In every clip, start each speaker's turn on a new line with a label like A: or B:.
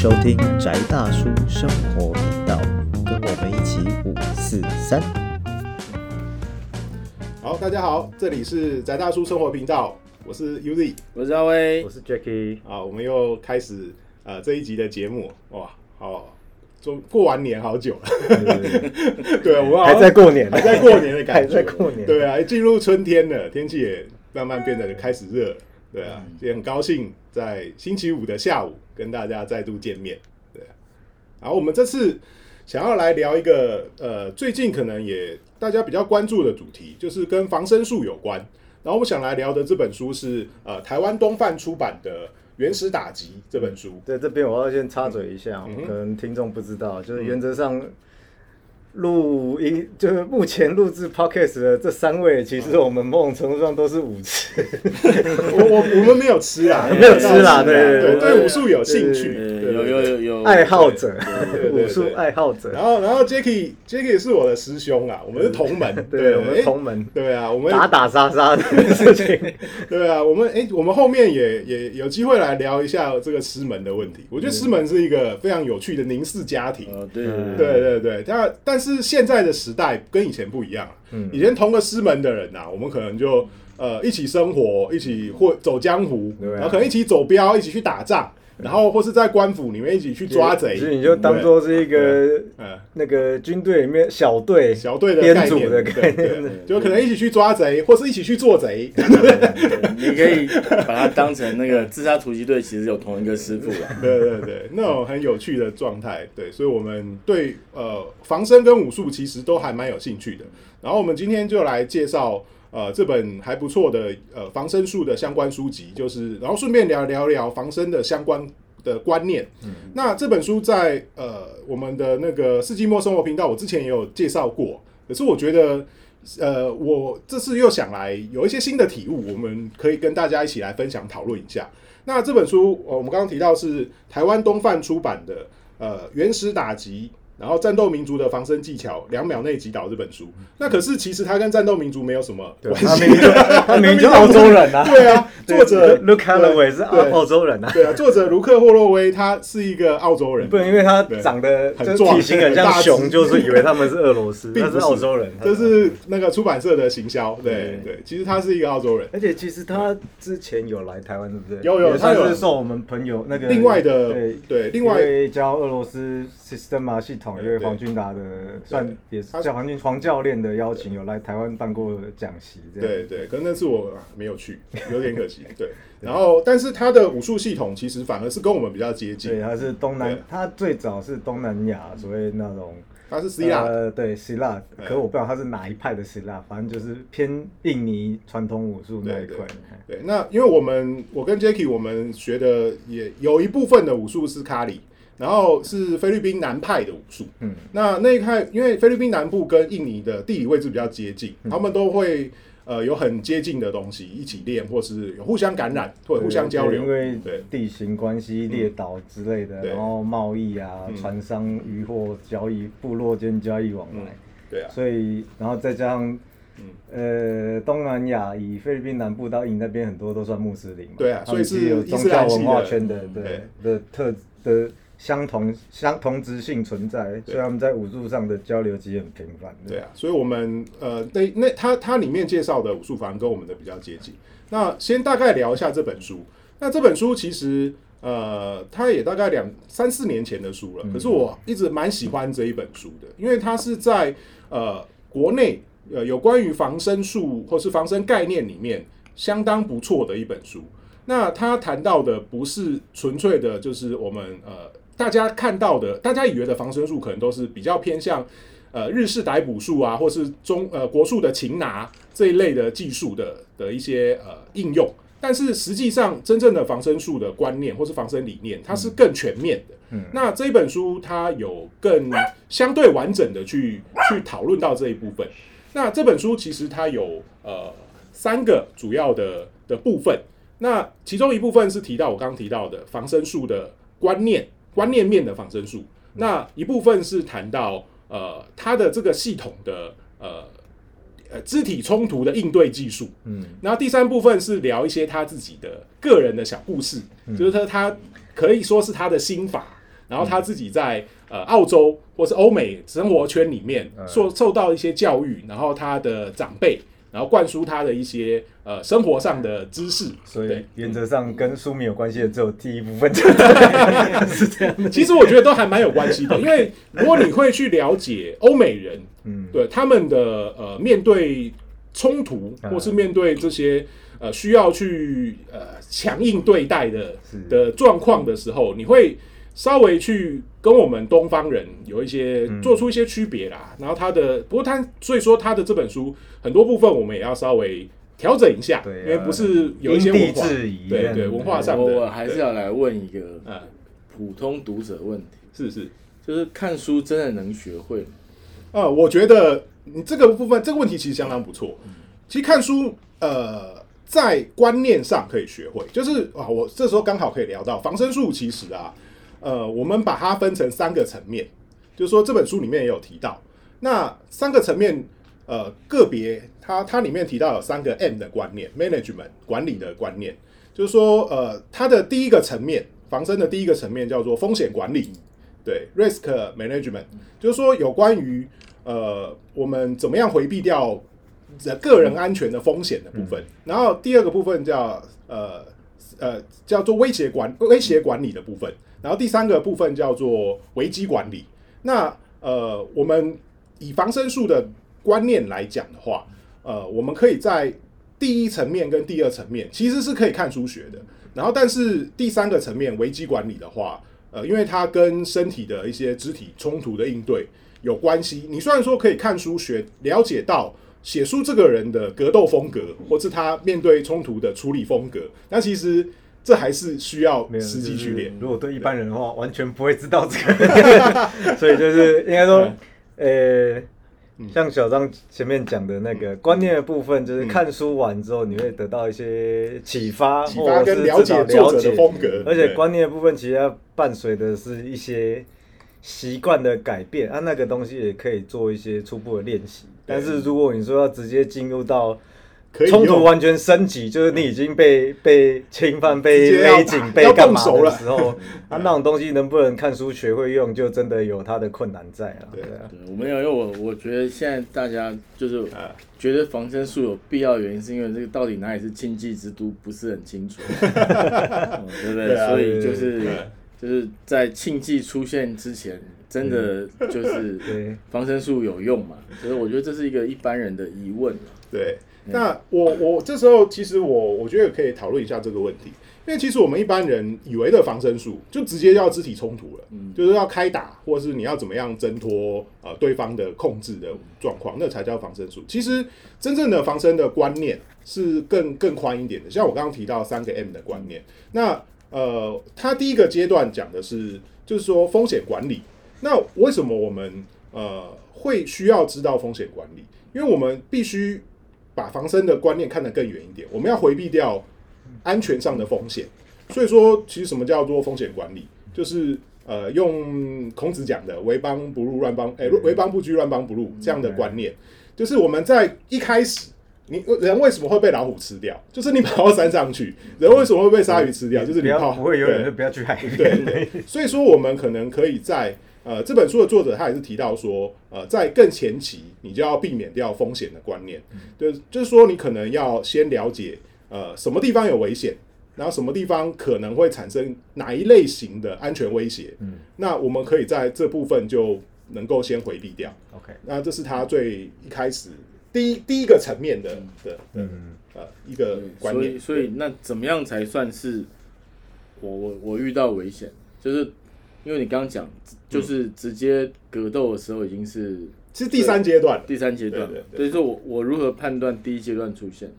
A: 收听宅大叔生活频道，跟我们一起五四三。
B: 好，大家好，这里是宅大叔生活频道，我是 Uzi
C: 我是阿威。
D: 我，是 Jacky，
B: 啊，我们又开始呃这一集的节目，哇，好，中过完年好久。了，对，我们
D: 还在过年，
B: 还在过年的感觉，
D: 还在过年。
B: 对啊，进入春天了，天气也慢慢变得开始热。了，对啊，
D: 嗯。
B: 也很高兴在星期五的下午跟大家再度见面，对啊，然后我们这次想要来聊一个呃最近可能也大家比较关注的主题，就是跟防身术有关。然后我们想来聊的这本书是呃台湾东贩出版的《原始打击》这本书。
D: 在，这边我要先插嘴一下，
B: 嗯
D: 可能听众不知道，就是原则上录音，就是目前录制 podcast 的这三位，其实我们某种程度上都是舞痴，
B: 我我我们没有吃啊，
D: 没有吃啦
B: 对
D: 对
B: 对，
D: 对
B: 对武术有兴趣，
C: 有有有有。
D: 爱好者武术爱好者。
B: 然，后然后 Jacky Jacky 是我的师兄啊，我们是同门，
D: 对，我们
B: 诶
D: 同门。
B: 对啊，我们
D: 打打杀杀的事情，
B: 对啊，我们哎、我们后面也也有机会来聊一下这个师门的问题。我觉得师门是一个非常有趣的凝视家庭。
C: 呃，对对
B: 对对对，但但是现在的时代跟以前不一样啊
D: 嗯。
B: 以前同个师门的人呐、啊，我们可能就呃一起生活，一起或走江湖，
D: 啊。
B: 然后可能一起走镖，一起去打仗，然后或是在官府里面一起去抓贼
D: 所以你就当做是一个
B: 嗯，
D: 那个军队里面小队
B: 小队的
D: 编，组的概
B: 对
D: 念
B: 对，就可能一起去抓贼，或是一起去做贼。
C: 对，你可以把它当成那个 自杀突击队，其实有同一个师傅啦。
B: 对对对，那种很有趣的状态，对，所以我们对呃防身跟武术其实都还蛮有兴趣的。然后我们今天就来介绍呃这本还不错的呃防身术的相关书籍，就是然后顺便聊聊聊防身的相关的观念。那这本书在呃我们的那个世纪末生活频道，我之前也有介绍过，可是我觉得。呃，我这次又想来有一些新的体悟，我们可以跟大家一起来分享讨论一下。那这本书，呃我们刚刚提到是台湾东贩出版的，呃，《原始打击》，然后战斗民族的防身技巧，两秒内击倒这本书。那可是其实他跟战斗民族没有什么
D: 对
B: 关系。
D: 他明明就他明明就澳洲人啊，
B: 对啊，作者
D: Luke Holloway 是
B: 对
D: 澳澳洲人啊，
B: 对啊，作者卢克霍洛威他是一个澳洲人，
D: 不能因为他
B: 对
D: 长得
B: 很壮
D: 体型很像
B: 大
D: 熊，就是以为他们是俄罗斯，他
B: 并不
D: 是澳洲人，
B: 这是那个出版社的行销。对
D: 对
B: 对，其实他是一个澳洲人。
D: 而且其实他之前有来台湾，对不对？
B: 有有他有
D: 是受我们朋友那个
B: 另外的
D: 对
B: 对，另外
D: 教俄罗斯 Systema 系统，一
B: 对
D: 位黄俊达的，算也是
B: 他
D: 叫黄俊黄教练的邀请，有来台湾办过讲习，这样
B: 对对，可能那次我没有去，有点可惜。对，然后但是他的武术系统其实反而是跟我们比较接近
D: 对，
B: 近，
D: 他是东南，他最早是东南亚所谓那种
B: 他是希腊，
D: 呃，对希腊，
B: 对
D: 可我不知道他是哪一派的希腊，反正就是偏印尼传统武术那一
B: 对
D: 块。
B: 对，那因为我们我跟 Jacky 我们学的也有一部分的武术是卡里，然后是菲律宾南派的武术。
D: 嗯，
B: 那那一派因为菲律宾南部跟印尼的地理位置比较接近，
D: 嗯。
B: 他们都会呃有很接近的东西一起练，或是有互相感染或者互相交流。
D: 因为
B: 对。
D: 地形关系、列岛之类的，然后贸易啊、
B: 嗯
D: 船商、渔货交易、部落间交易往来，
B: 对啊，
D: 所以然后再加上。呃，东南亚以菲律宾南部到印尼那边很多都算穆斯林嘛，
B: 对啊所以是
D: 有宗教文化圈的对的特的相同相同质性存在，所以他们在武术上的交流其实很频繁。
B: 对啊，所以我们呃，那那他他里面介绍的武术反而跟我们的比较接近。那先大概聊一下这本书。那这本书其实呃，它也大概两三四年前的书了，可是我一直蛮喜欢这一本书的，因为它是在呃国内呃有关于防身术或是防身概念里面相当不错的一本书。那他谈到的不是纯粹的，就是我们呃大家看到的，大家以为的防身术可能都是比较偏向呃日式逮捕术啊，或是中呃国术的擒拿这一类的技术的的一些呃应用。但是实际上，真正的防身术的观念或是防身理念，它是更全面的。
D: 嗯
B: 那这一本书它有更相对完整的去去讨论到这一部分。那这本书其实它有呃三个主要的的部分。那其中一部分是提到我刚刚提到的防身术的观念，观念面的仿生术。那一部分是谈到呃它的这个系统的呃呃肢体冲突的应对技术。
D: 嗯，
B: 然后第三部分是聊一些他自己的个人的小故事，就是他他可以说是他的心法，然后他自己在呃澳洲或是欧美生活圈里面
D: 嗯
B: 受受到一些教育，然后他的长辈。然后灌输他的一些呃生活上的知识，
D: 所以原则上跟书名有关系的只有第一部分，是这样。的。
B: 其实我觉得都还蛮有关系的，因为如果你会去了解欧美人，
D: 嗯，
B: 对他们的呃面对冲突，
D: 啊。
B: 或是面对这些呃需要去呃强硬对待的
D: 是。
B: 的状况的时候，你会稍微去跟我们东方人有一些
D: 嗯
B: 做出一些区别啦。然后他的不过他所以说他的这本书很多部分我们也要稍微调整一下，
D: 对啊
B: 因为不是有一些
D: 因地
B: 文化
D: 制宜
B: 对对文化上的，
C: 我我还是要来问一个
B: 嗯
C: 普通读者问题，
B: 是是。
C: 就是看书真的能学会吗？
B: 呃，我觉得你这个部分这个问题其实相当不错。其实看书，呃，在观念上可以学会，就是啊，我这时候刚好可以聊到防身术。其实啊，呃，我们把它分成三个层面，就是说这本书里面也有提到，那三个层面，呃，个别它它里面提到有三个 M 的观念，management 管理的观念，就是说，呃，它的第一个层面，防身的第一个层面叫做风险管理，对，risk management，就是说有关于呃我们怎么样回避掉这个人安全的风险的部分。然后第二个部分叫呃呃叫做威胁管威胁管理的部分。然后第三个部分叫做危机管理。那呃我们以防身术的观念来讲的话，呃我们可以在第一层面跟第二层面其实是可以看书学的。然后但是第三个层面危机管理的话，呃，因为它跟身体的一些肢体冲突的应对有关系。你虽然说可以看书学了解到写书这个人的格斗风格，或是他面对冲突的处理风格，但其实这还是需要实际去练。
D: 就是如果对一般人的话，完全不会知道这个，所以就是应该说，呃，像小张前面讲的那个观念的部分，就是看书完之后，你会得到一些启发，
B: 启发
D: 或者是
B: 跟了解作者的风格
D: 而且观念的部分其实要伴随的是一些习惯的改变，啊，那个东西也可以做一些初步的练习。但是如果你说要直接进入到
B: 可以
D: 冲突完全升级，就是你已经被被侵犯、被勒紧被干嘛的时候，啊，那种东西能不能看书学会用，就真的有它的困难在啊。
B: 对
D: 对啊，
C: 对，我没有，因为我我觉得现在大家就是
B: 啊。
C: 觉得防身术有必要原因，是因为这个到底哪里是禁忌之都不是很清楚，嗯 对不对？所以就是就是在禁忌出现之前，真的就是
D: 对。
C: 防身术有用嘛？所以我觉得这是一个一般人的疑问嘛
B: 对，那我我这时候其实我我觉得可以讨论一下这个问题，因为其实我们一般人以为的防身术就直接要肢体冲突了，就是要开打，或者是你要怎么样挣脱呃对方的控制的状况，那才叫防身术。其实真正的防身的观念是更更宽一点的，像我刚刚提到三个 M 的观念，那呃，他第一个阶段讲的是就是说风险管理。那为什么我们呃会需要知道风险管理？因为我们必须把防身的观念看得更远一点，我们要回避掉安全上的风险。所以说，其实什么叫做风险管理？就是呃，用孔子讲的“为邦不入，乱邦”哎，为邦不居，乱邦不入这样的观念，就是我们在一开始。你人为什么会被老虎吃掉？就是你跑到山上去，人为什么会被鲨鱼吃掉？就是
D: 不
B: 你跑
D: 要不会游泳就不要去海
B: 对
D: 边。
B: 对，所以说我们可能可以在呃这本书的作者他也是提到说，呃，在更前期你就要避免掉风险的观念，对，就是说你可能要先了解呃什么地方有危险，然后什么地方可能会产生哪一类型的安全威胁，
D: 嗯
B: 那我们可以在这部分就能够先回避掉。
D: OK，
B: 那这是他最一开始第一第一个层面的的的
D: 嗯，
B: 呃一个观念
C: 所以，所以那怎么样才算是我我我遇到危险？就是因为你刚刚讲，就是直接格斗的时候已经是
B: 是第三阶段。
C: 第三阶段。
B: 对对，对。
C: 所以说我我如何判断第一阶段出现？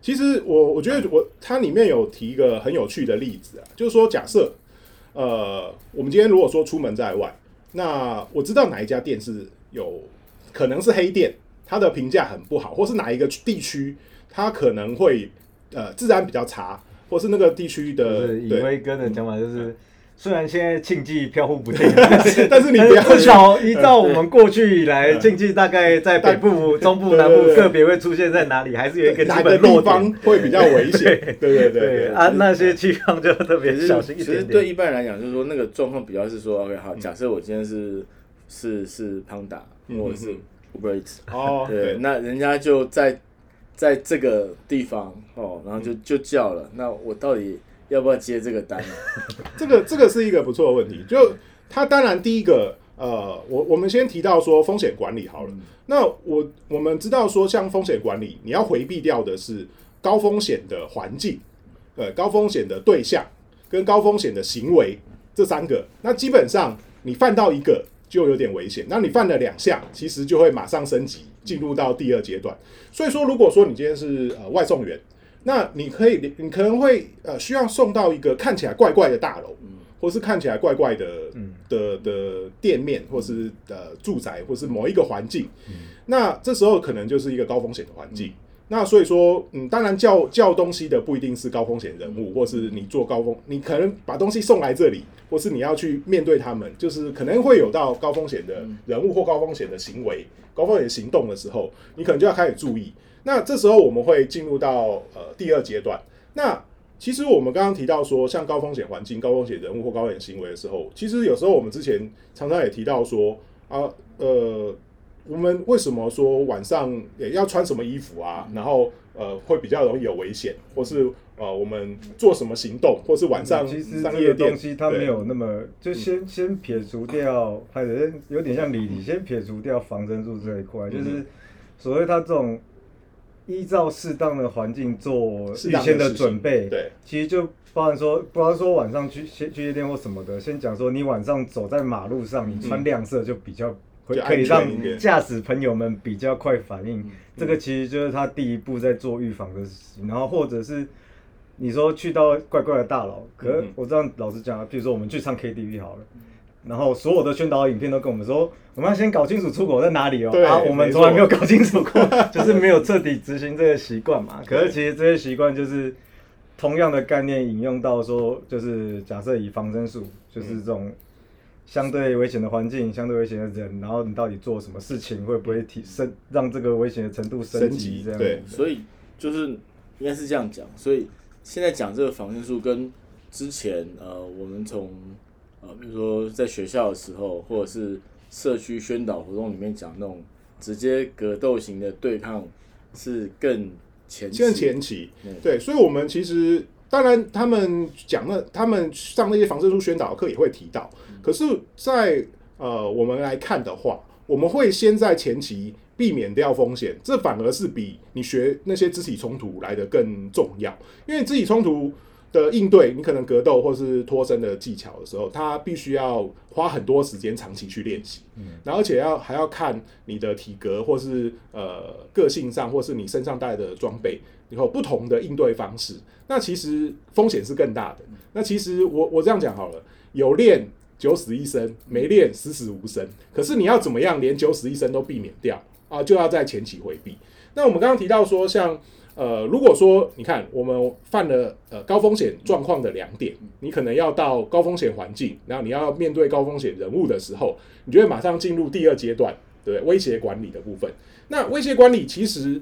B: 其实我我觉得我它里面有提一个很有趣的例子啊，就是说假设呃我们今天如果说出门在外，那我知道哪一家店是有可能是黑店，它的评价很不好，或是哪一个地区它可能会呃治安比较差，或是那个地区的
D: 是以
B: 对
D: 威哥的讲法就是，虽然现在庆忌飘忽不定，
B: 但是你不要
D: 至少依照我们过去以来，庆忌大概在北部、中部、南部个别会出现在哪里，还是有一个基本落
B: 地方
D: 点。
B: 会比较危险？对对对
D: 对啊，那些地方就特别小心一
C: 其实
D: 点点。
C: 对一般人来讲，就是说那个状况比较是说，OK，好，假设我今天是是是胖达
B: 嗯
C: 或者是
B: 嗯
C: Uber Eats，
B: 哦，
C: 对，
B: 对，
C: 那人家就在在这个地方哦，然后就就叫了，那我到底要不要接这个单？
B: 这个这个是一个不错的问题。就它当然第一个，呃，我我们先提到说风险管理好了。那我我们知道说，像风险管理，你要回避掉的是高风险的环境，呃，高风险的对象跟高风险的行为这三个。那基本上你犯到一个就有点危险，那你犯了两项，其实就会马上升级进入到第二阶段。所以说，如果说你今天是呃外送员，那你可以，你可能会呃需要送到一个看起来怪怪的大楼，或是看起来怪怪的的的店面，或是呃住宅，或是某一个环境。那这时候可能就是一个高风险的环境。那所以说，嗯，当然叫叫东西的不一定是高风险人物，或是你做高风，你可能把东西送来这里，或是你要去面对他们，就是可能会有到高风险的人物或高风险的行为、高风险行动的时候，你可能就要开始注意。那这时候我们会进入到呃第二阶段。那其实我们刚刚提到说，像高风险环境、高风险人物或高风险行为的时候，其实有时候我们之前常常也提到说啊，呃，我们为什么说晚上也要穿什么衣服啊？然后呃会比较容易有危险，或是呃我们做什么行动，或是晚上
D: 其实
B: 商业店
D: 这个东西它
B: 对
D: 没有那么，就先先撇除掉，还有有点像理理，先撇除掉防身术这一块，就是所谓它这种依照适当的环境做
B: 适
D: 预先的准备，
B: 对，
D: 其实就包含说，不包含说晚上去去去夜店或什么的，先讲说你晚上走在马路上，你穿亮色就比较可以让驾驶朋友们比较快反应。这个其实就是他第一步在做预防的事情，然后或者是你说去到怪怪的大佬，可我这样老实讲啊，比如说我们去唱 KTV 好了。然后所有的宣导影片都跟我们说，我们要先搞清楚出口在哪里哦。
B: 对
D: 啊，我们从来没有搞清楚过，就是没有彻底执行这个习惯嘛。可是其实这些习惯就是同样的概念引用到说，就是假设以防身术，就是这种相对危险的环境、相对危险的人，然后你到底做什么事情，会不会提升让这个危险的程度升？级这样
B: 对
C: 所以就是应该是这样讲，所以现在讲这个防身术跟之前呃我们从呃比如说在学校的时候，或者是社区宣导活动里面讲那种直接格斗型的对抗是更前期
B: 更前期。
C: 嗯，
B: 对，所以我们其实当然他们讲那他们上那些防身术宣导课也会提到，可是在，呃我们来看的话，我们会先在前期避免掉风险，这反而是比你学那些肢体冲突来的更重要，因为肢体冲突。的应对，你可能格斗或是脱身的技巧的时候，他必须要花很多时间长期去练习，嗯然后而且要还要看你的体格或是呃个性上，或是你身上带的装备，以后不同的应对方式，那其实风险是更大的。那其实我我这样讲好了，有练九死一生，没练死死无生。可是你要怎么样连九死一生都避免掉啊？就要在前期回避。那我们刚刚提到说，像呃，如果说你看我们犯了呃高风险状况的两点，你可能要到高风险环境，然后你要面对高风险人物的时候，你就会马上进入第二阶段，对？威胁管理的部分。那威胁管理其实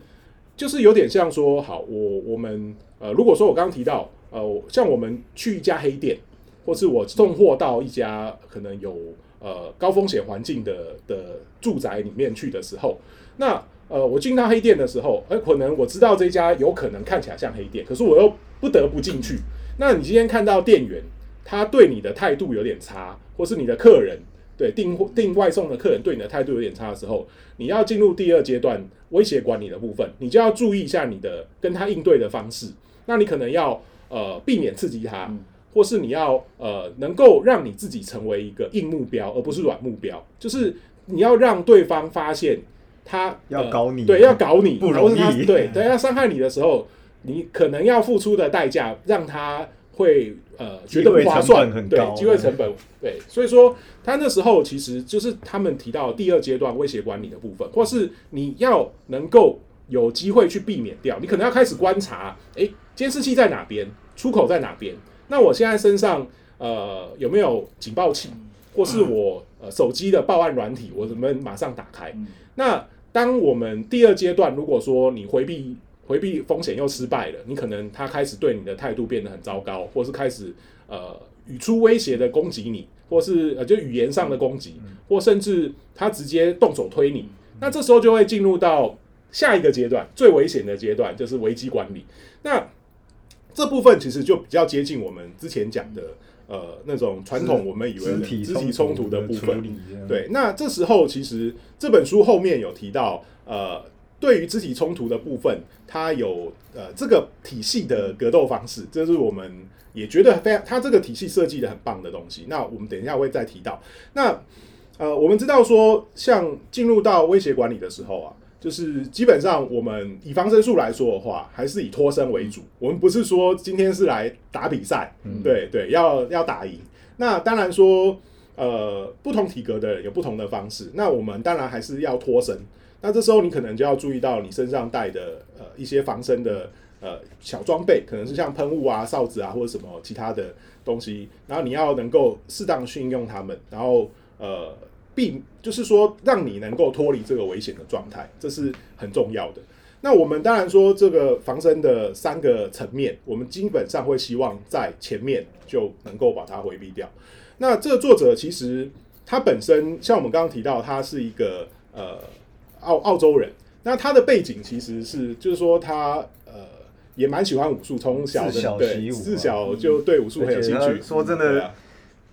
B: 就是有点像说，好，我我们呃，如果说我刚刚提到呃，像我们去一家黑店，或是我送货到一家可能有呃高风险环境的的住宅里面去的时候，那呃，我进到黑店的时候，哎、可能我知道这家有可能看起来像黑店，可是我又不得不进去。那你今天看到店员他对你的态度有点差，或是你的客人对订货订外送的客人对你的态度有点差的时候，你要进入第二阶段威胁管理的部分，你就要注意一下你的跟他应对的方式。那你可能要呃避免刺激他，或是你要呃能够让你自己成为一个硬目标，而不是软目标，就是你要让对方发现他
D: 要搞你。
B: 对，要搞你，
D: 不容易。
B: 对对，要伤害你的时候，你可能要付出的代价让他会呃觉得不划算，
D: 很高
B: 机会成本对，所以说他那时候其实就是他们提到第二阶段威胁管理的部分，或是你要能够有机会去避免掉，你可能要开始观察，诶，监视器在哪边，出口在哪边，那我现在身上呃有没有警报器，或是我呃手机的报案软体，我能不能马上打开？
C: 嗯。
B: 那当我们第二阶段，如果说你回避回避风险又失败了，你可能他开始对你的态度变得很糟糕，或是开始呃语出威胁的攻击你，或是呃就语言上的攻击，或甚至他直接动手推你，那这时候就会进入到下一个阶段，最危险的阶段就是危机管理。那这部分其实就比较接近我们之前讲的呃那种传统我们以为的
D: 肢体
B: 冲突的部分。对，那这时候其实这本书后面有提到，呃，对于肢体冲突的部分，它有呃这个体系的格斗方式，这是我们也觉得非常，它这个体系设计的很棒的东西。那我们等一下会再提到。那呃，我们知道说，像进入到威胁管理的时候啊，就是基本上我们以防身术来说的话，还是以脱身为主。我们不是说今天是来打比赛，对对，要要打赢。那当然说，呃，不同体格的人有不同的方式。那我们当然还是要脱身。那这时候你可能就要注意到你身上带的呃一些防身的呃小装备，可能是像喷雾啊、哨子啊或者什么其他的东西。然后你要能够适当训用它们，然后呃避就是说让你能够脱离这个危险的状态，这是很重要的。那我们当然说这个防身的三个层面，我们基本上会希望在前面就能够把它回避掉。那这个作者其实他本身像我们刚刚提到，他是一个呃澳澳洲人，那他的背景其实是就是说他呃也蛮喜欢武术，从小的对自小就对武术很有兴趣。
D: 说真的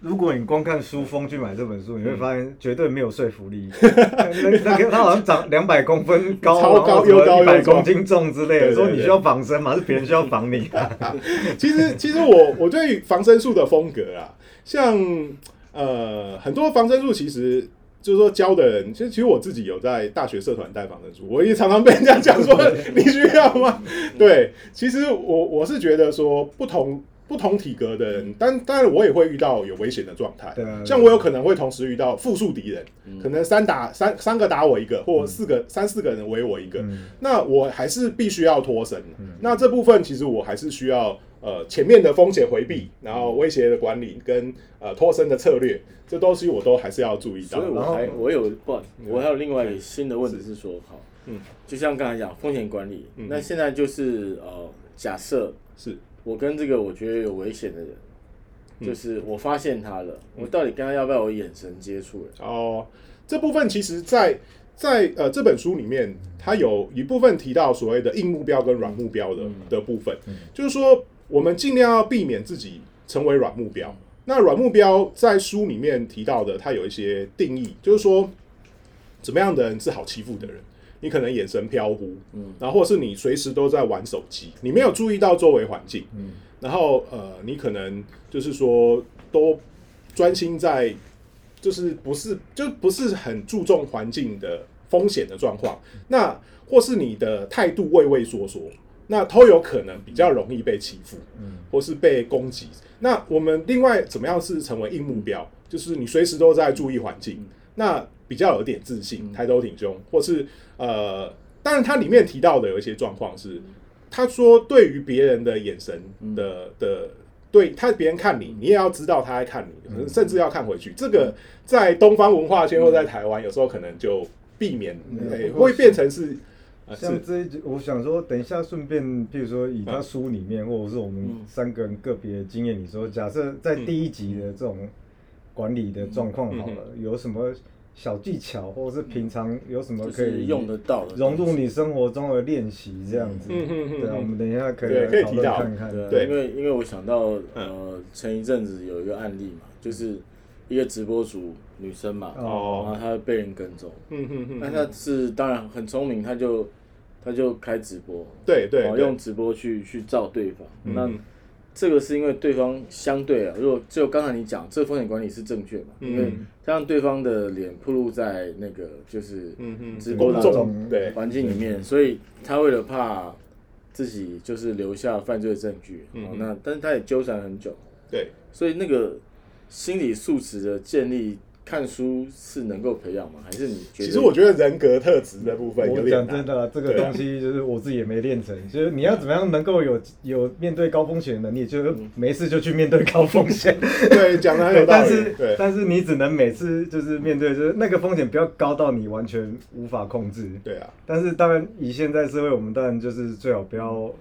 D: 如果你光看书封去买这本书，你会发现绝对没有说服力。那那个他好像长两百公分高，
B: 超高又高
D: 一百公斤重之类的，说你需要防身嘛，是别人需要防你。
B: 其实，其实我我对防身术的风格啊，像呃很多防身术，其实就是说教的人，其实其实我自己有在大学社团带防身术，我也常常被人家讲说 你需要吗？对，其实我我是觉得说不同。不同体格的人，但当然我也会遇到有危险的状态。
D: 对啊，
B: 像我有可能会同时遇到复数敌人，可能三打三三个打我一个，或四个三四个人围我一个，
D: 嗯。
B: 那我还是必须要脱身。那这部分其实我还是需要呃前面的风险回避，然后威胁的管理跟呃脱身的策略，这东西我都还是要注意到
C: 所以。我
D: 然后
C: 还我有不，我还有另外一个新的问题是说，好，
B: 嗯，
C: 就像刚才讲风险管理，
B: 嗯。
C: 那现在就是呃，假设
B: 是
C: 我跟这个我觉得有危险的人，
B: 嗯
C: 就是我发现他了，我到底跟他要不要有眼神接触了？
B: 哦，这部分其实在，在呃这本书里面，它有一部分提到所谓的硬目标跟软目标的、的部分，就是说我们尽量要避免自己成为软目标。那软目标在书里面提到的，它有一些定义，就是说怎么样的人是好欺负的人。你可能眼神飘忽，嗯，然后或是你随时都在玩手机，你没有注意到周围环境，嗯，然后呃，你可能就是说都专心在就是不是就不是很注重环境的风险的状况，那或是你的态度畏畏缩缩，那都有可能比较容易被欺负，嗯，或是被攻击。那我们另外怎么样是成为硬目标？就是你随时都在注意环境，那比较有点自信，抬头挺胸，或是呃，当然它里面提到的有一些状况是，他说对于别人的眼神的的。对他，别人看你，你也要知道他在看你，甚至要看回去。这个在东方文化圈或在台湾，有时候可能就避免，诶会变成是，
D: 像这一集，我想说，等一下顺便，譬如说以他书里面，或者是我们三个人个别的经验你说，假设在第一集的这种管理的状况好了，有什么小技巧，或者是平常有什么可以
C: 用得到的
D: 融入你生活中的练习这样子。
B: 嗯嗯嗯
D: 对啊，
B: 嗯
D: 我们等一下可以
B: 可以提到
D: 论看看。
C: 对因为因为我想到呃，前一阵子有一个案例嘛，就是一个直播主女生嘛，然
B: 哦
C: 后她被人跟踪，
B: 嗯嗯嗯，
C: 那她是当然很聪明，她就她就开直播，
B: 对对
C: 用直播去去照对方。那
B: 嗯
C: 这个是因为对方相对啊，如果就刚才你讲，这个风险管理是正确嘛？因为
B: 他
C: 让对方的脸暴露在那个就是
B: 嗯嗯
C: 直播当中
B: 对。
C: 环境里面，所以他为了怕自己就是留下犯罪证据，
B: 嗯
C: 哦，那但是他也纠缠很久，
B: 对，
C: 所以那个心理素质的建立看书是能够培养吗？还是你觉得？
B: 其实我觉得人格特质的部分有
D: 我。讲真的啦，这个东西就是我自己也没练成，就是你要怎么样能够有有面对高风险的能力，就是没事就去面对高风险。
B: 对，讲的很有，道理。
D: 但是
B: 对，
D: 但是你只能每次就是面对，就是那个风险不要高到你完全无法控制。
B: 对啊，
D: 但是当然，以现在社会，我们当然就是最好不要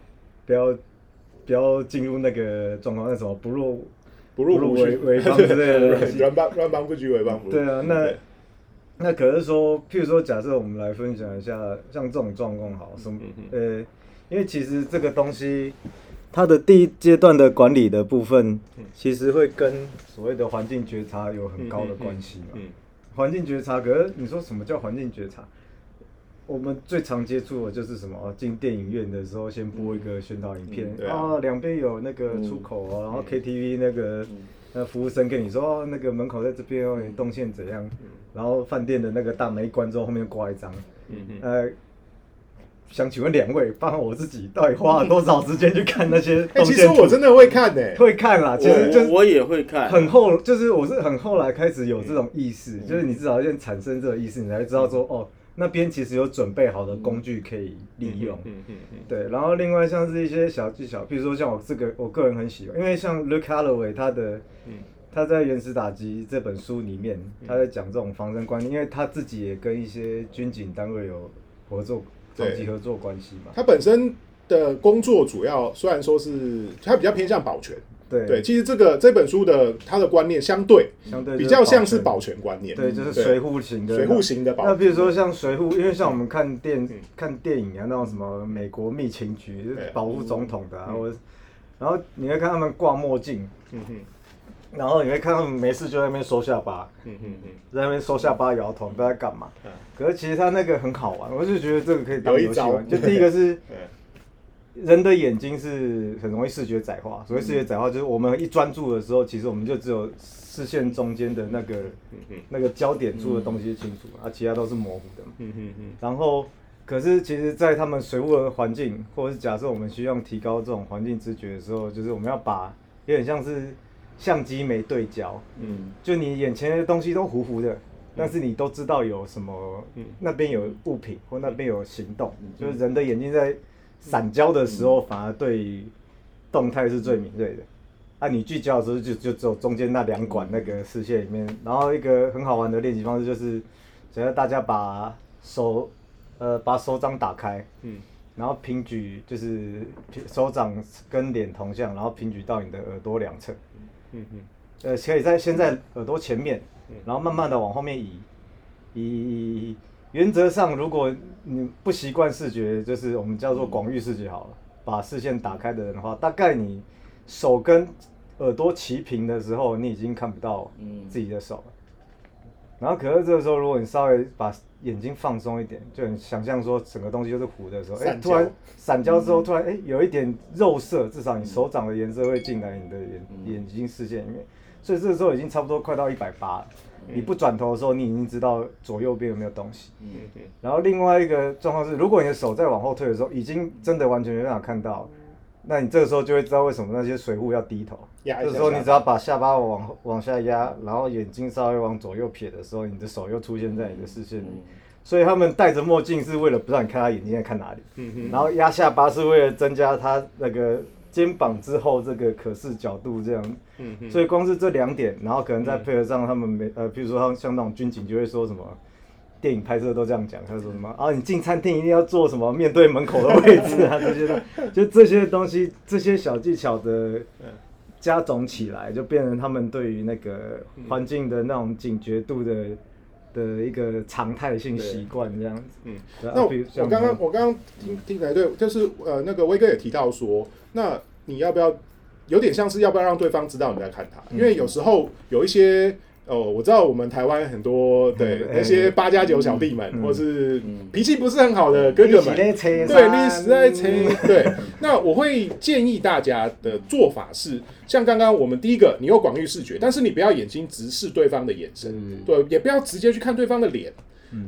D: 不要不要进入那个状况，那什么不入
B: 不入虎须，
D: 为为帮之类的东西。
B: 乱帮乱帮不居，为帮不入。
D: 对啊，那那可是说，譬如说，假设我们来分享一下，像这种状况好，什么
B: 嗯
D: 呃，因为其实这个东西，它的第一阶段的管理的部分，
B: 嗯
D: 其实会跟所谓的环境觉察有很高的关系嘛。
B: 嗯
D: 环境觉察，可是你说什么叫环境觉察？我们最常接触的就是什么？哦进电影院的时候，先播一个宣导影片
B: 啊。
D: 啊，两边有那个出口哦，然后 KTV 那个那服务生跟你说，哦，那个门口在这边哦，你动线怎样？然后饭店的那个大门一关之后，后面挂一张，
B: 嗯嗯
D: 呃，想请问两位，包括我自己，到底花了多少时间去看那些
B: 哎，其？实我真的会看呢。
D: 会看啦，其实就是
C: 我我也会看，
D: 很后，就是我是很后来开始有这种意识，
B: 嗯。
D: 就是你至少先产生这个意识，你才会知道说，哦，那边其实有准备好的工具可以利用。
B: 嗯嗯嗯
D: 对，然后另外像是一些小技巧，比如说像我这个，我个人很喜欢，因为像 Luke Holloway 他的，
B: 嗯
D: 他在《原始打击》这本书里面，他在讲这种防身观念，因为他自己也跟一些军警单位有合作、长期合作关系嘛。
B: 他本身的工作主要虽然说是他比较偏向保全，
D: 对。
B: 对，其实这个这本书的他的观念相对
D: 相对
B: 比较像是保全观念，
D: 对，就是水户型的
B: 水户型的保
D: 那比如说像水户，因为像我们看电、
B: 嗯。
D: 看电影啊，那种什么美国密情局保护总统的啊，
B: 嗯。
D: 或者然后你会看他们挂墨镜，
B: 嗯哼。
D: 然后你会看他们没事就在那边收下巴，
B: 嗯嗯嗯，
D: 在那边收下巴摇头，不知道在干嘛
B: 嗯。
D: 可是其实他那个很好玩，我就觉得这个可以当游戏玩。就第一个是
B: 对
D: 人的眼睛是很容易视觉窄化，所谓视觉窄化就是我们一专注的时候，其实我们就只有视线中间的那个那个焦点处的东西是清楚，啊，其他都是模糊的嘛。
B: 嗯嗯嗯
D: 然后，可是其实，在他们水务的环境，或者是假设我们需要提高这种环境知觉的时候，就是我们要把有点像是相机没对焦，
C: 嗯。
D: 就你眼前的东西都糊糊的，但是你都知道有什么，
B: 嗯。
D: 那边有物品或那边有行动，就是人的眼睛在散焦的时候，反而对于动态是最敏锐的。啊，你聚焦的时候就就只有中间那两管那个视线里面，然后一个很好玩的练习方式就是，只要大家把手，呃，把手掌打开，
B: 嗯。
D: 然后平举就是手掌跟脸同向，然后平举到你的耳朵两侧，
B: 嗯嗯。
D: 呃，可以在先在耳朵前面，然后慢慢的往后面移，移移移。原则上，如果你不习惯视觉，就是我们叫做广域视觉好了，把视线打开的人的话，大概你手跟耳朵齐平的时候，你已经看不到
C: 嗯
D: 自己的手了。然后，可是这个时候，如果你稍微把眼睛放松一点，就很想象说整个东西就是糊的时候，哎、突然散焦之后，突然哎、有一点肉色，至少你手掌的颜色会进来你的眼、眼睛视线里面，所以这个时候已经差不多快到一百八了。你不转头的时候，你已经知道左右边有没有东西。然后另外一个状况是，如果你的手再往后退的时候，已经真的完全没办法看到，那你这个时候就会知道为什么那些水户要低头。这时候你只要把下巴往往下压，然后眼睛稍微往左右撇的时候，你的手又出现在你的视线里。所以他们戴着墨镜是为了不让你看他眼睛在看哪里，然后压下巴是为了增加他那个肩膀之后这个可视角度这样。
B: 嗯嗯
D: 所以光是这两点，然后可能再配合上他们每呃，比如说他们像那种军警就会说什么，电影拍摄都这样讲，他说什么啊，你进餐厅一定要坐什么面对门口的位置啊，这些的，就这些东西，这些小技巧的加总起来，就变成他们对于那个环境的那种警觉度的的一个常态性习惯这样子。
B: 嗯，那我刚刚我刚刚听听起来对，就是呃那个威哥也提到说，那你要不要有点像是要不要让对方知道你在看他？
D: 嗯。
B: 因为有时候有一些。哦，我知道我们台湾很多对
D: 嗯
B: 那些八加九小弟们，
D: 嗯
B: 或是
C: 嗯。
B: 脾气不是很好的哥哥们，
D: 对
B: 对，你实在吹。对，那我会建议大家的做法是，像刚刚我们第一个，你有广域视觉，但是你不要眼睛直视对方的眼神，
D: 嗯。
B: 对，也不要直接去看对方的脸，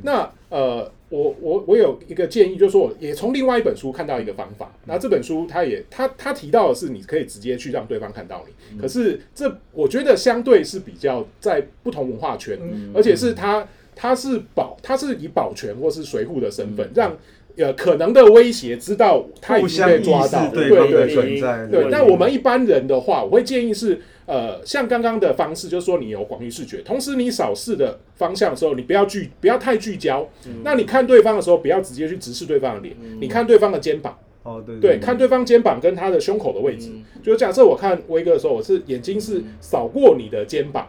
B: 那呃，我我我有一个建议，就是说，我也从另外一本书看到一个方法。那这本书它也它它提到的是，你可以直接去让对方看到你。可是这我觉得相对是比较在不同文化圈，而且是它它是保它是以保全或是随护的身份让。呃，可能的威胁知道他已经被抓到，
D: 对
B: 对
D: 存在。
B: 对，但我们一般人的话，我会建议是，呃，像刚刚的方式，就是说你有广域视觉，同时你扫视的方向的时候，你不要聚，不要太聚焦。那你看对方的时候，不要直接去直视对方的脸，你看对方的肩膀。
D: 哦，对
B: 对，看对方肩膀跟他的胸口的位置。就假设我看威哥的时候，我是眼睛是扫过你的肩膀，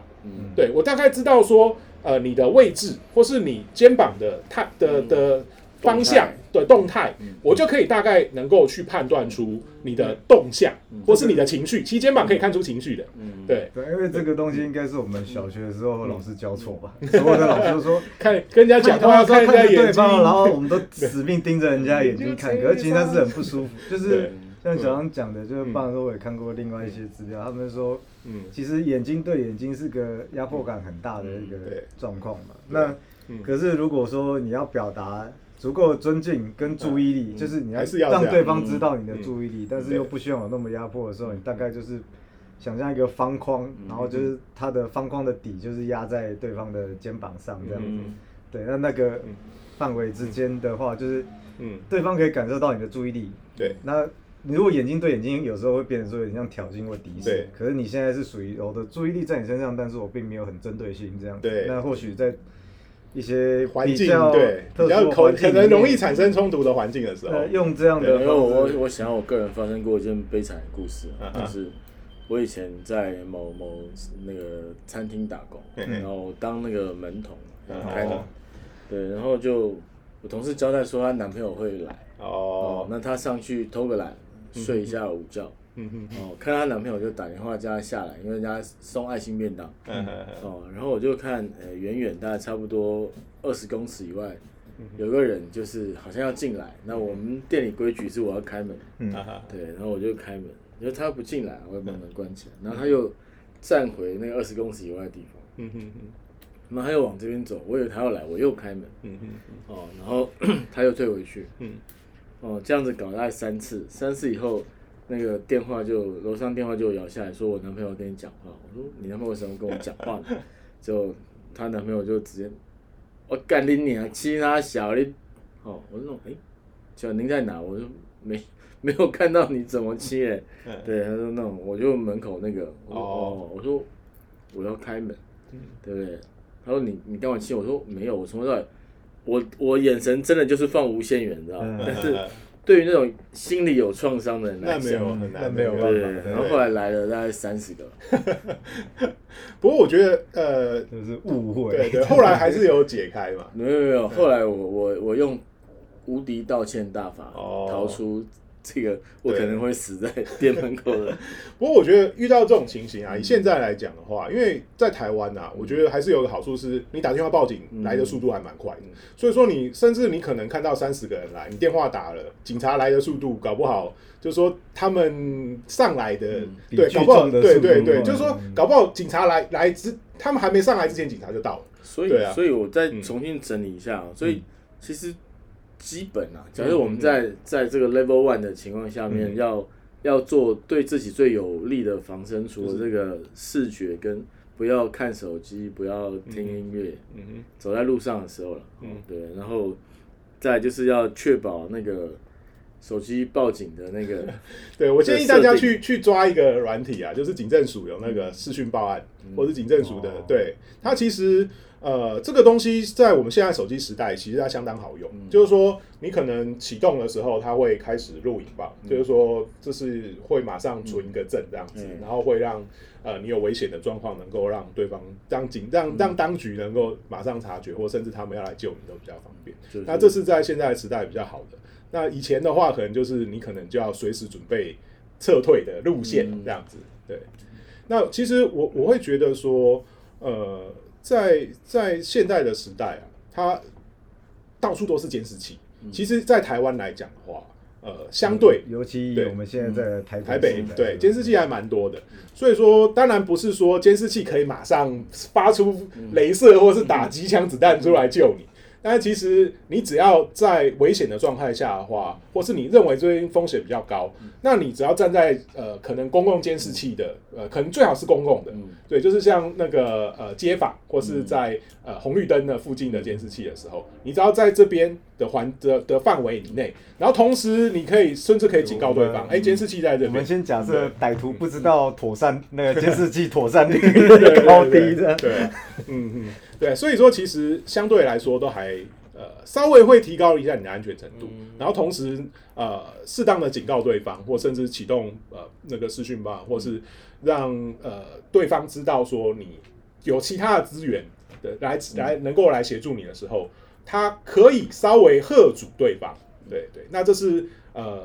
B: 对我大概知道说，呃，你的位置或是你肩膀的太的的。方向的动态，我就可以大概能够去判断出你的动向，或是你的情绪。其实肩膀可以看出情绪的，对
D: 对，因为这个东西应该是我们小学的时候老师教错吧？所有的老师说
B: 看跟人家讲话要看人家眼睛，
D: 然后我们都 死命盯着人家眼睛看，可是其实那是很不舒服。就是像小张讲的，就是爸说我也看过另外一些资料，他们说，嗯，其实眼睛对眼睛是个压迫感很大的一个状况嘛。那可是如果说你要表达。足够尊敬跟注意力，就是你要让对方知道你的注意力，但是又不希望有那么压迫的时候，你大概就是想象一个方框，然后就是它的方框的底就是压在对方的肩膀上这样子。对，那那个范围之间的话，就是对方可以感受到你的注意力。
B: 对，
D: 那你如果眼睛对眼睛，有时候会变成说有点像挑衅或敌视。可是你现在是属于我的注意力在你身上，但是我并没有很针对性这样。
B: 对，
D: 那或许在。一些
B: 环境对比较可可能容易产生冲突的环境的时候，
D: 用这样的。
C: 因为我我想我个人发生过一件悲惨的故事，就是我以前在某某那个餐厅打工，然后当那个门童开门，对，然后就我同事交代说她男朋友会来，哦，那她上去偷个懒睡一下午觉。嗯哼，哦，看她男朋友就打电话叫她下来，因为人家送爱心便当。嗯哦，然后我就看，呃，远远大概差不多二十公尺以外，有个人就是好像要进来。那我们店里规矩是我要开门。嗯对，然后我就开门，因为他不进来，我把门关起来。然后他又站回那个二十公尺以外的地方。嗯哼哼。然后他又往这边走，我以为他要来，我又开门。嗯哼。哦，然后 他又退回去。嗯。哦，这样子搞大概三次，三次以后。那个电话就楼上电话就摇下来说，我男朋友跟你讲话。我说你男朋友为什么跟我讲话呢？就她男朋友就直接，我干你娘，欺他小你。哦，我说哎，小宁在哪？我说没没有看到你怎么欺诶。对，他说那种我就门口那个。哦。我说我要开门，对不对？他说你你跟我亲？我说没有，我从头到尾，我我眼神真的就是放无限远，你知道吗？但是。对于那种心理有创伤的人来
B: 讲，
D: 那没有办法。
C: 然后后来来了大概三十个。
B: 不过我觉得，呃，
D: 就是误会。
B: 对对，后来还是有解开嘛。
C: 没有没有，后来我我我用无敌道歉大法逃出。这个我可能会死在店门口的。
B: 不过我觉得遇到这种情形啊，以现在来讲的话，因为在台湾啊，我觉得还是有个好处是，你打电话报警来的速度还蛮快的。所以说你甚至你可能看到三十个人来，你电话打了，警察来的速度搞不好，就是说他们上来的对，搞不好对对对，就是说搞不好警察来来之，他们还没上来之前，警察就到了。
C: 所以啊，所以我再重新整理一下，所以其实。基本啊，假设我们在在这个 level one 的情况下面，要要做对自己最有利的防身，除了这个视觉跟不要看手机，不要听音乐，嗯，走在路上的时候了，嗯，对，然后再就是要确保那个手机报警的那个，
B: 对我建议大家去去抓一个软体啊，就是警政署有那个视讯报案，或是警政署的，对它其实。呃，这个东西在我们现在手机时代，其实它相当好用。就是说，你可能启动的时候，它会开始录影吧。就是说，这是会马上存一个证这样子，然后会让呃你有危险的状况，能够让对方让警让让当局能够马上察觉，或甚至他们要来救你都比较方便。那这是在现在时代比较好的。那以前的话，可能就是你可能就要随时准备撤退的路线这样子。对。那其实我我会觉得说，呃。在在现代的时代啊，它到处都是监视器。其实，在台湾来讲的话，呃，相对
D: 尤其我们现在在台
B: 台北，对监视器还蛮多的。所以说，当然不是说监视器可以马上发出镭射或是打机枪子弹出来救你。但是其实你只要在危险的状态下的话，或是你认为这边风险比较高，那你只要站在呃可能公共监视器的呃，可能最好是公共的，
C: 嗯。
B: 对，就是像那个呃街坊或是在呃红绿灯的附近的监视器的时候，你只要在这边的环的的范围以内，然后同时你可以甚至可以警告对方，哎，监视器在这边
D: 我们。先假设歹徒不知道妥善那个监视器妥善率高低这样。
B: 对，嗯嗯，对，所以说其实相对来说都还呃稍微会提高一下你的安全程度，然后同时呃适当的警告对方，或甚至启动呃那个视讯吧，或是让呃对方知道说你有其他的资源的来来能够来协助你的时候，他可以稍微喝阻对方，对对，那这是呃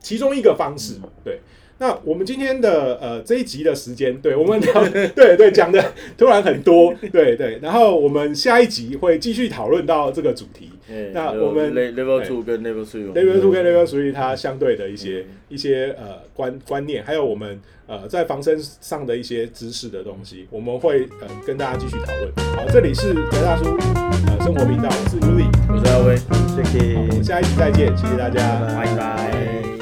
B: 其中一个方式，对。那我们今天的呃这一集的时间，对我们聊，对对讲的突然很多，对对，然后我们下一集会继续讨论到这个主题。
C: 哎
B: 那我们
C: level level
B: 哎
C: two 跟 level
B: three，level two 跟 level three 它相对的一些一些呃观观念，还有我们呃在防身上的一些知识的东西，我们会呃跟大家继续讨论。好，这里是德大叔呃生活频道，我是 Uli，
C: 我是阿威，
D: 谢谢。
B: 我们下一集再见，谢谢大家，
D: 拜。
C: 拜拜。